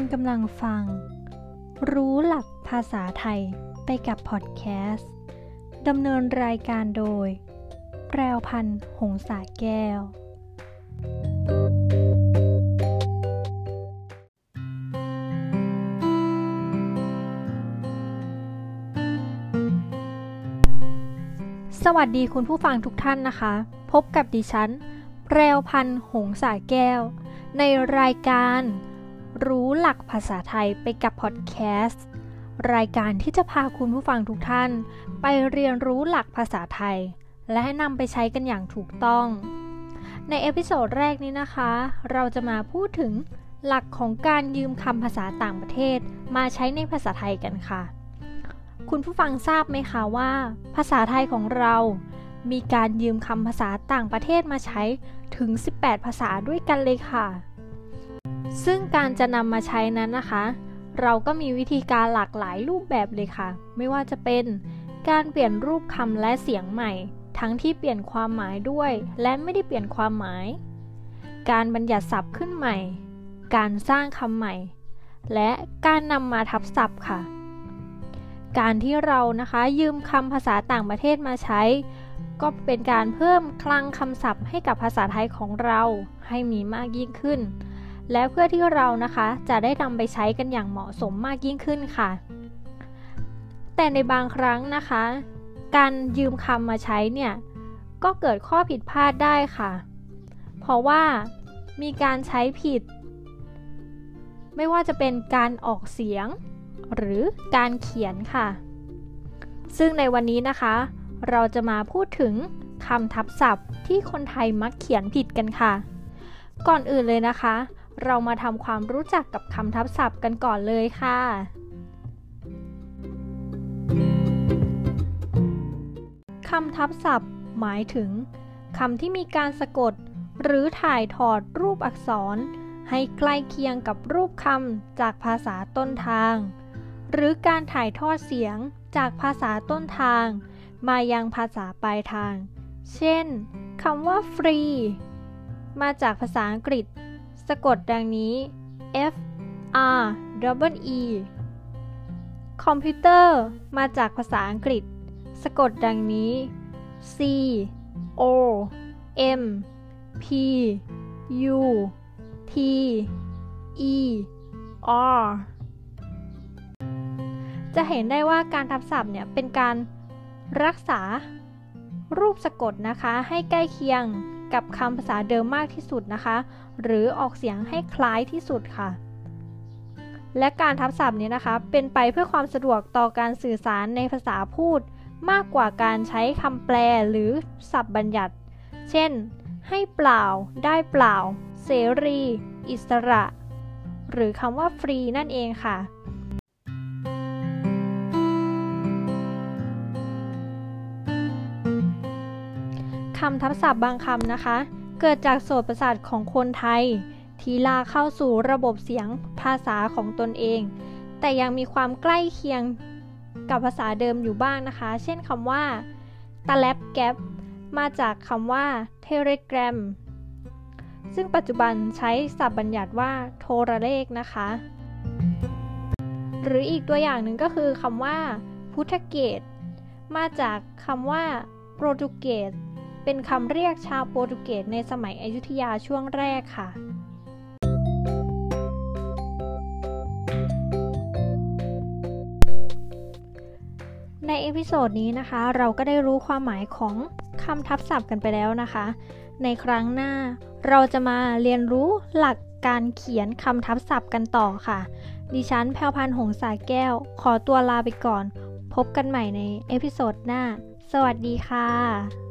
คุณกำลังฟัง รู้หลักภาษาไทยไปกับพอดแคสต์ดำเนินรายการโดย แปรวพันธ์หงสาแก้ว สวัสดีคุณผู้ฟังทุกท่านนะคะ พบกับดิฉัน แพรวพรรณ หงสาแก้ว ในรายการ รู้หลักภาษาไทยไปกับพอดแคสต์ รายการที่จะพาคุณผู้ฟังทุกท่าน ไปเรียนรู้หลักภาษาไทย และนำไปใช้กันอย่างถูกต้อง ใน episode แรกนี้นะคะ เราจะมาพูดถึงหลักของการยืมคำภาษาต่างประเทศ มาใช้ในภาษาไทยกันค่ะ คุณผู้ฟังทราบไหมคะว่า ภาษาไทยของเรา มีการยืมคำภาษาต่างประเทศมาใช้ถึง 18 ภาษาด้วยกันเลยค่ะ ซึ่งการจะนำมาใช้นั้นนะคะ เราก็มีวิธีการหลากหลายรูปแบบเลยค่ะ ไม่ว่าจะเป็นการเปลี่ยนรูปคำและเสียงใหม่ ทั้งที่เปลี่ยนความหมายด้วย และไม่ได้เปลี่ยนความหมาย การบัญญัติศัพท์ขึ้นใหม่ การสร้างคำใหม่ และการนำมาทับศัพท์ค่ะ การที่เรานะคะยืมคำภาษาต่างประเทศมาใช้ ก็เป็นการเพิ่มคลังคำศัพท์ให้กับภาษาไทยของเราให้มีมากยิ่งขึ้น และเพื่อที่เรานะคะจะได้นำไปใช้กันอย่างเหมาะสมมากยิ่งขึ้นค่ะ แต่ในบางครั้งนะคะ การยืมคำมาใช้เนี่ยก็เกิดข้อผิดพลาดได้ค่ะ เพราะว่ามีการใช้ผิด ไม่ว่าจะเป็นการออกเสียง หรือการเขียนค่ะ ซึ่งในวันนี้นะคะ เราจะมาพูดถึงคำทับศัพท์ที่คนไทยมักเขียนผิดกันค่ะ ก่อนอื่นเลยนะคะ เรามาทำความรู้จักกับคำทับศัพท์กันก่อนเลยค่ะ คำทับศัพท์ หมายถึงคำที่มีการสะกด หรือถ่ายถอดรูปอักษร ให้ใกล้เคียงกับรูปคำจากภาษาต้นทาง หรือการถ่ายทอดเสียงจากภาษาต้นทาง มายังภาษาปลายทาง เช่นคำว่าฟรีมาจากภาษาอังกฤษ สะกดดังนี้ F R W E คอมพิวเตอร์มาจากภาษาอังกฤษ สะกดดังนี้ C O M P U T E R จะเห็นได้ว่าการทับศัพท์เนี่ยเป็นการรักษารูปสะกดนะคะให้ใกล้เคียง กับคำภาษาเดิมมากที่สุดนะคะ หรือออกเสียงให้คล้ายที่สุดค่ะ และการทับศัพท์นี้นะคะ เป็นไปเพื่อความสะดวกต่อการสื่อสารในภาษาพูด มากกว่าการใช้คำแปลหรือศัพท์บัญญัติ เช่น ให้เปล่า ได้เปล่า เสรี อิสระ หรือคำว่าฟรีนั่นเองค่ะ คำทับศัพท์บางคำนะคะ เกิดจากโสตประสาทของคนไทย ที่ลาเข้าสู่ระบบเสียงภาษาของตนเอง แต่ยังมีความใกล้เคียงกับภาษาเดิมอยู่บ้างนะคะ เช่นคำว่าตะแลบแกปมาจากคำว่าเทเลกราซึ่งปัจจุบันใช้ศัพท์บัญญัติว่า โทรเลขนะคะ หรืออีกตัวอย่างหนึ่งก็คือคำว่า พุทธเกต มาจากคำว่าโปรตุเกส เป็นคำเรียกชาวโปรตุเกสในสมัยอยุธยาช่วงแรกค่ะใน episode นี้นะคะ เราก็ได้รู้ความหมายของคำทับศัพท์กันไปแล้วนะคะ ในครั้งหน้าเราจะมาเรียนรู้หลักการเขียนคำทับศัพท์กันต่อค่ะ ดิฉันแพรวพรรณ หงสาแก้ว ขอตัวลาไปก่อน พบกันใหม่ในเอพิโซดหน้า สวัสดีค่ะ